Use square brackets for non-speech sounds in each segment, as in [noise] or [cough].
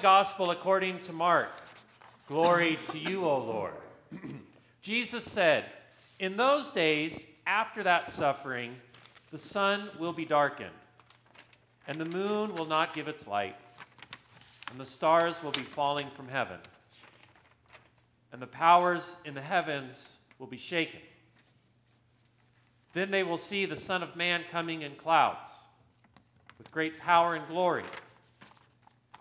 Gospel according to Mark. Glory to you, O Lord. [clears throat] Jesus said, In those days, after that suffering, the sun will be darkened, and the moon will not give its light, and the stars will be falling from heaven, and the powers in the heavens will be shaken. Then they will see the Son of Man coming in clouds with great power and glory.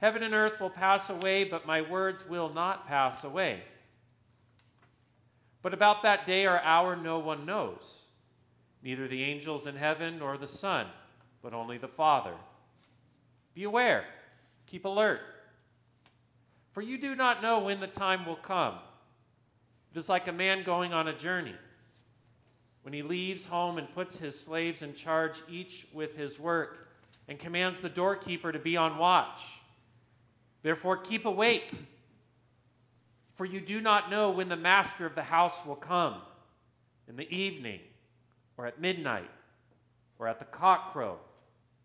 Heaven and earth will pass away, but my words will not pass away. But about that day or hour, no one knows, neither the angels in heaven nor the Son, but only the Father. Be aware, keep alert, for you do not know when the time will come. It is like a man going on a journey when he leaves home and puts his slaves in charge, each with his work, and commands the doorkeeper to be on watch. Therefore, keep awake, for you do not know when the master of the house will come in the evening, or at midnight, or at the cockcrow,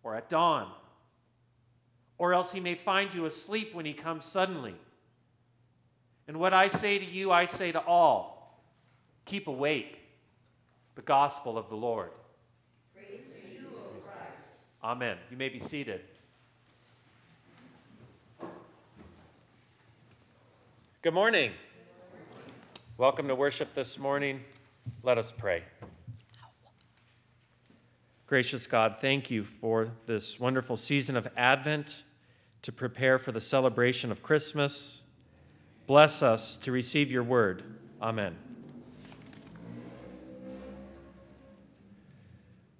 or at dawn. Or else he may find you asleep when he comes suddenly. And what I say to you, I say to all keep awake the gospel of the Lord. You, Amen. You may be seated. Good morning. Welcome to worship this morning. Let us pray. Gracious God, thank you for this wonderful season of Advent to prepare for the celebration of Christmas. Bless us to receive your word. Amen.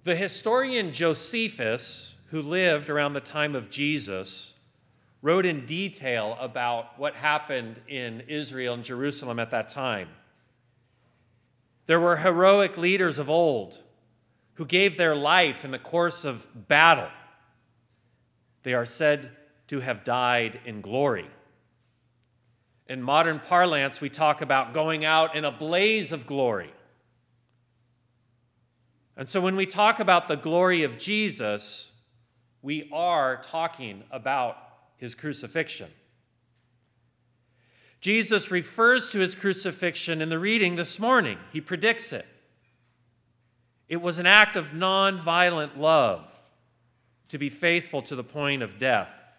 The historian Josephus, who lived around the time of Jesus, wrote in detail about what happened in Israel and Jerusalem at that time. There were heroic leaders of old who gave their life in the course of battle. They are said to have died in glory. In modern parlance, we talk about going out in a blaze of glory. And so when we talk about the glory of Jesus, we are talking about his crucifixion. Jesus refers to his crucifixion in the reading this morning. He predicts it. It was an act of nonviolent love to be faithful to the point of death.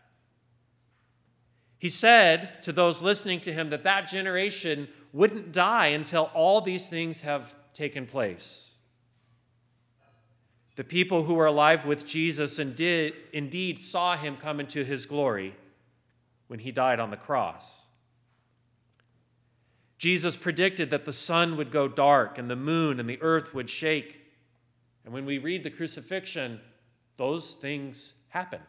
He said to those listening to him that that generation wouldn't die until all these things have taken place. The people who were alive with Jesus and did, indeed saw him come into his glory when he died on the cross. Jesus predicted that the sun would go dark and the moon and the earth would shake. And when we read the crucifixion, those things happened.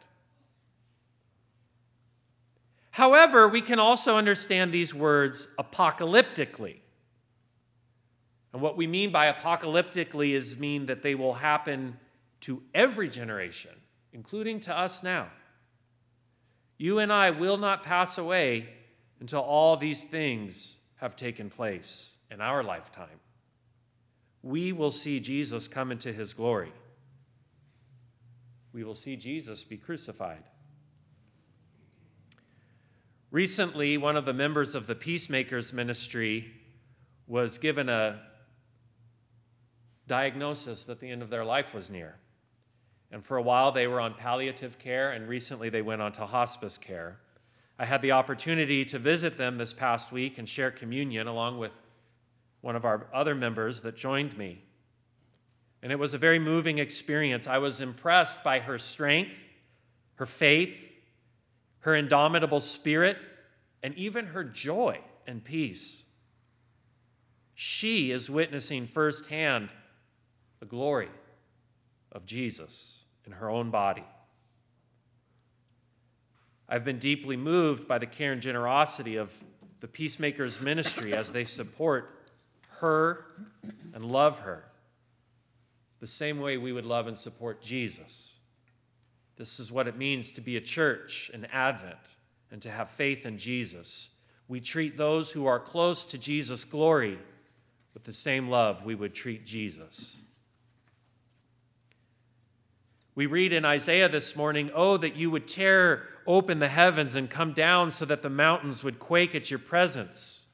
However, we can also understand these words apocalyptically. And what we mean by apocalyptically is mean that they will happen to every generation, including to us now. You and I will not pass away until all these things have taken place in our lifetime. We will see Jesus come into his glory. We will see Jesus be crucified. Recently, one of the members of the Peacemakers Ministry was given a diagnosis that the end of their life was near. And for a while, they were on palliative care, and recently they went on to hospice care. I had the opportunity to visit them this past week and share communion along with one of our other members that joined me. And it was a very moving experience. I was impressed by her strength, her faith, her indomitable spirit, and even her joy and peace. She is witnessing firsthand the glory of Jesus in her own body. I've been deeply moved by the care and generosity of the Peacemakers Ministry as they support her and love her the same way we would love and support Jesus. This is what it means to be a church in Advent and to have faith in Jesus. We treat those who are close to Jesus' glory with the same love we would treat Jesus. We read in Isaiah this morning, Oh, that you would tear open the heavens and come down so that the mountains would quake at your presence.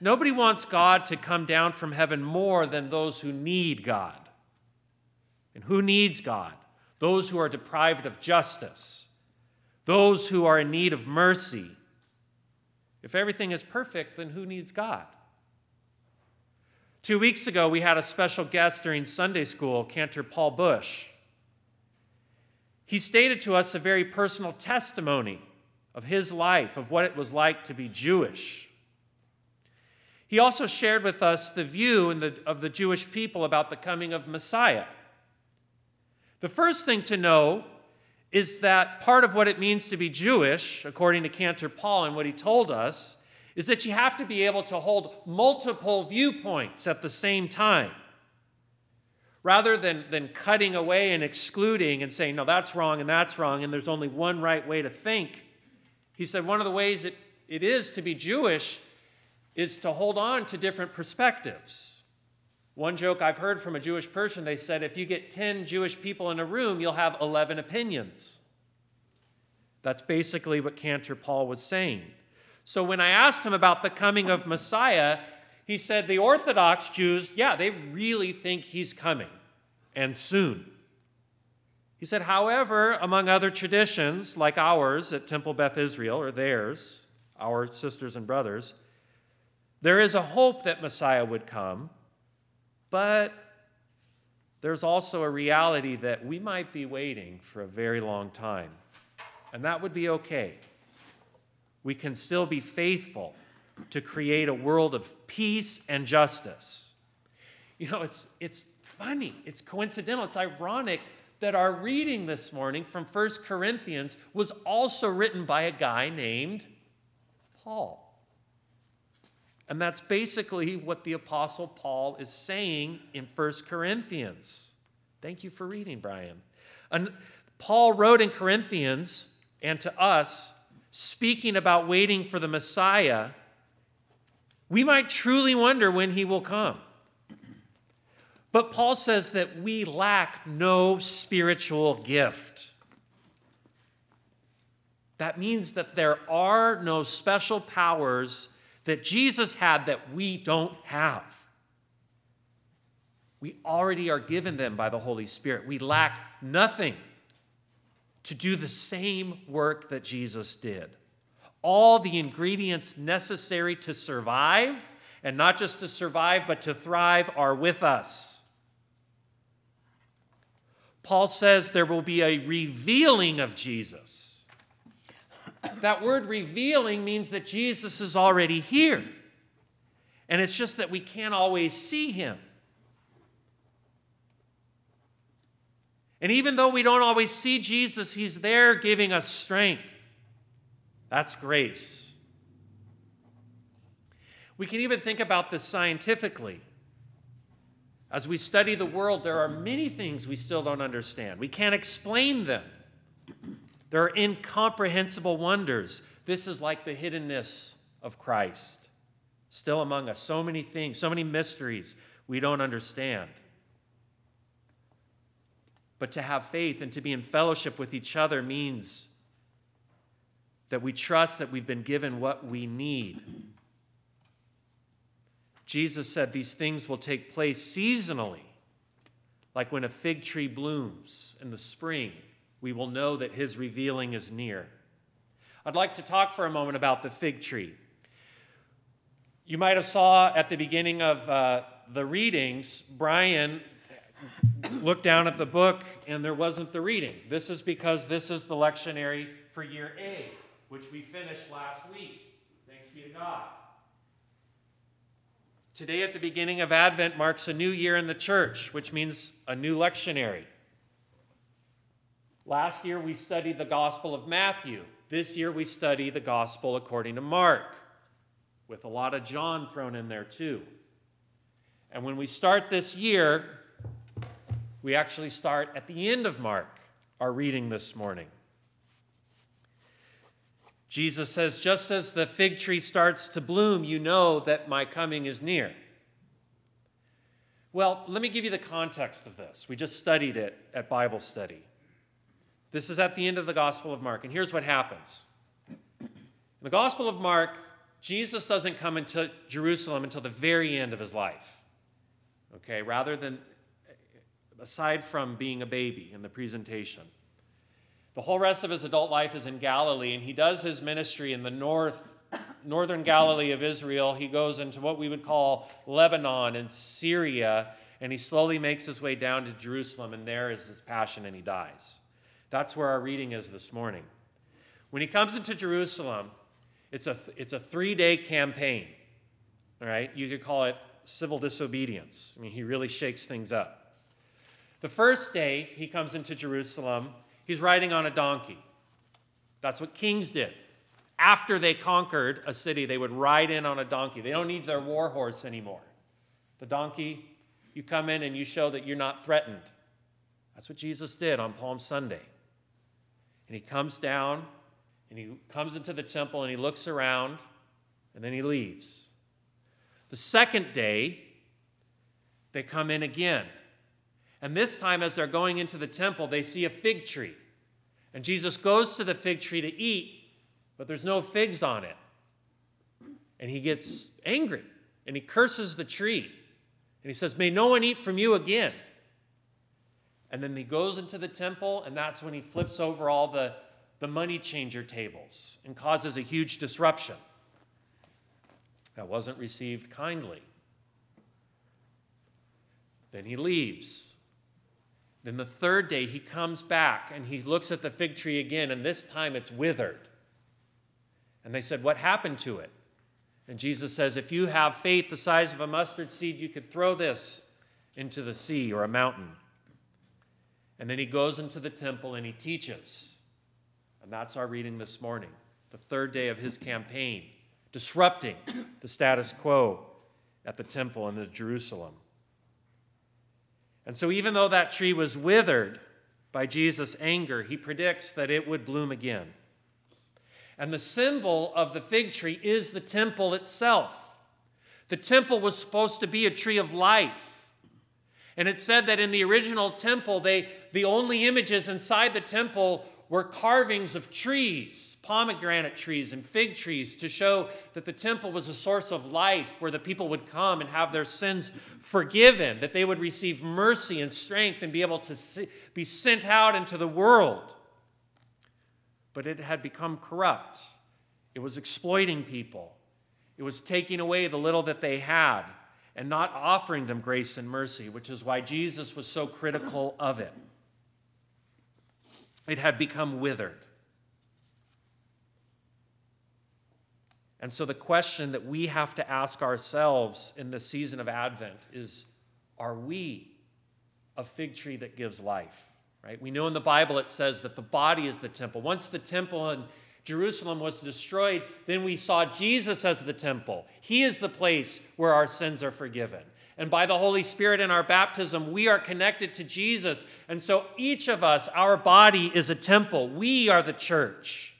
Nobody wants God to come down from heaven more than those who need God. And who needs God? Those who are deprived of justice, those who are in need of mercy. If everything is perfect, then who needs God? Two weeks ago, we had a special guest during Sunday school, Cantor Paul Bush. He stated to us a very personal testimony of his life, of what it was like to be Jewish. He also shared with us the view the, of the Jewish people about the coming of Messiah. The first thing to know is that part of what it means to be Jewish, according to Cantor Paul and what he told us, is that you have to be able to hold multiple viewpoints at the same time. Rather than, than cutting away and excluding and saying, no, that's wrong and that's wrong, and there's only one right way to think, he said one of the ways it, it is to be Jewish is to hold on to different perspectives. One joke I've heard from a Jewish person, they said, if you get 10 Jewish people in a room, you'll have 11 opinions. That's basically what Cantor Paul was saying. So when I asked him about the coming of Messiah, he said the Orthodox Jews, yeah, they really think he's coming, and soon. He said, however, among other traditions like ours at Temple Beth Israel, or theirs, our sisters and brothers, there is a hope that Messiah would come but there's also a reality that we might be waiting for a very long time, and that would be okay. We can still be faithful to create a world of peace and justice. You know, it's, it's funny, it's coincidental, it's ironic that our reading this morning from 1 Corinthians was also written by a guy named Paul. And that's basically what the Apostle Paul is saying in 1 Corinthians. Thank you for reading, Brian. And Paul wrote in Corinthians and to us, speaking about waiting for the Messiah, we might truly wonder when he will come. But Paul says that we lack no spiritual gift. That means that there are no special powers that Jesus had that we don't have. We already are given them by the Holy Spirit. We lack nothing to do the same work that Jesus did. All the ingredients necessary to survive, and not just to survive, but to thrive, are with us. Paul says there will be a revealing of Jesus that word revealing means that Jesus is already here. And it's just that we can't always see him. And even though we don't always see Jesus, he's there giving us strength. That's grace. We can even think about this scientifically. As we study the world, there are many things we still don't understand. We can't explain them. There are incomprehensible wonders. This is like the hiddenness of Christ, still among us. So many things, so many mysteries we don't understand. But to have faith and to be in fellowship with each other means that we trust that we've been given what we need. Jesus said these things will take place seasonally, like when a fig tree blooms in the spring we will know that his revealing is near. I'd like to talk for a moment about the fig tree. You might have saw at the beginning of uh, the readings, Brian looked down at the book and there wasn't the reading. This is because this is the lectionary for year A, which we finished last week. Thanks be to God. Today, at the beginning of Advent, marks a new year in the church, which means a new lectionary. Last year, we studied the Gospel of Matthew, this year we study the gospel according to Mark, with a lot of John thrown in there too. And when we start this year, we actually start at the end of Mark, our reading this morning. Jesus says, Just as the fig tree starts to bloom, you know that my coming is near. Well, let me give you the context of this. We just studied it at Bible study. This is at the end of the Gospel of Mark, and here's what happens. In the Gospel of Mark, Jesus doesn't come into Jerusalem until the very end of his life. Okay, rather than, aside from being a baby in the presentation. The whole rest of his adult life is in Galilee, and he does his ministry in the north, northern Galilee of Israel. He goes into what we would call Lebanon and Syria, and he slowly makes his way down to Jerusalem, and there is his passion, and he dies. That's where our reading is this morning. When he comes into Jerusalem, it's a, it's a three day campaign. All right? You could call it civil disobedience. I mean, he really shakes things up. The first day he comes into Jerusalem, He's riding on a donkey. That's what kings did. After they conquered a city, they would ride in on a donkey. They don't need their war horse anymore. The donkey, you come in and you show that you're not threatened. That's what Jesus did on Palm Sunday. And he comes down and he comes into the temple and he looks around and then he leaves. The second day, they come in again and this time, as they're going into the temple, they see a fig tree. And Jesus goes to the fig tree to eat, but there's no figs on it. And he gets angry and he curses the tree. And he says, May no one eat from you again. And then he goes into the temple, and that's when he flips over all the, the money changer tables and causes a huge disruption. That wasn't received kindly. Then he leaves. Then the third day, he comes back and he looks at the fig tree again, and this time it's withered. And they said, What happened to it? And Jesus says, If you have faith the size of a mustard seed, you could throw this into the sea or a mountain. And then he goes into the temple and he teaches. And that's our reading this morning, the third day of his campaign, disrupting the status quo at the temple in Jerusalem. And so, even though that tree was withered by Jesus' anger, he predicts that it would bloom again. And the symbol of the fig tree is the temple itself. The temple was supposed to be a tree of life. And it said that in the original temple, they, the only images inside the temple were carvings of trees, pomegranate trees and fig trees, to show that the temple was a source of life where the people would come and have their sins forgiven, that they would receive mercy and strength and be able to be sent out into the world. But it had become corrupt, it was exploiting people, it was taking away the little that they had and not offering them grace and mercy, which is why Jesus was so critical of it. It had become withered. And so, the question that we have to ask ourselves in the season of Advent is Are we a fig tree that gives life? Right? We know in the Bible it says that the body is the temple. Once the temple in Jerusalem was destroyed, then we saw Jesus as the temple. He is the place where our sins are forgiven. And by the Holy Spirit in our baptism, we are connected to Jesus. And so each of us, our body is a temple. We are the church.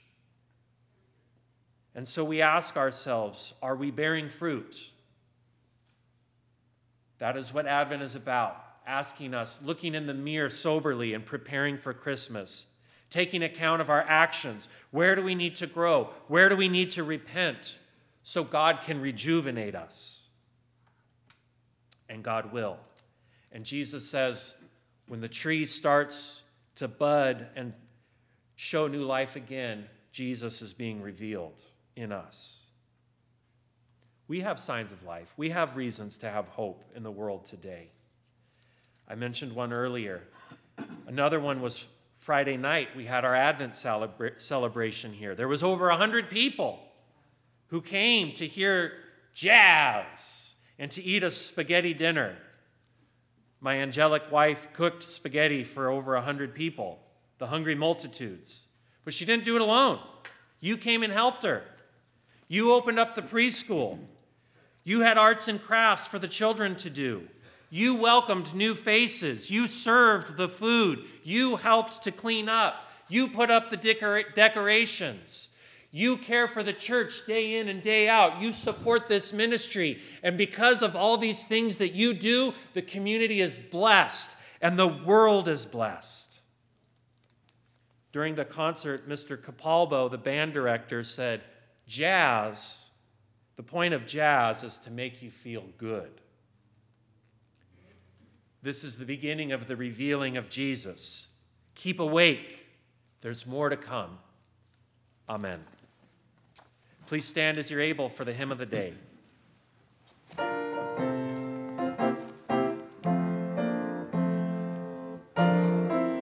And so we ask ourselves are we bearing fruit? That is what Advent is about asking us, looking in the mirror soberly and preparing for Christmas, taking account of our actions. Where do we need to grow? Where do we need to repent so God can rejuvenate us? And God will. And Jesus says, when the tree starts to bud and show new life again, Jesus is being revealed in us. We have signs of life. We have reasons to have hope in the world today. I mentioned one earlier. Another one was Friday night. We had our Advent celebra- celebration here. There was over 100 people who came to hear jazz and to eat a spaghetti dinner. My angelic wife cooked spaghetti for over a hundred people, the hungry multitudes. But she didn't do it alone. You came and helped her. You opened up the preschool. You had arts and crafts for the children to do. You welcomed new faces. You served the food. You helped to clean up. You put up the decor- decorations. You care for the church day in and day out. You support this ministry. And because of all these things that you do, the community is blessed and the world is blessed. During the concert, Mr. Capalbo, the band director, said, Jazz, the point of jazz is to make you feel good. This is the beginning of the revealing of Jesus. Keep awake, there's more to come. Amen. Please stand as you're able for the hymn of the day.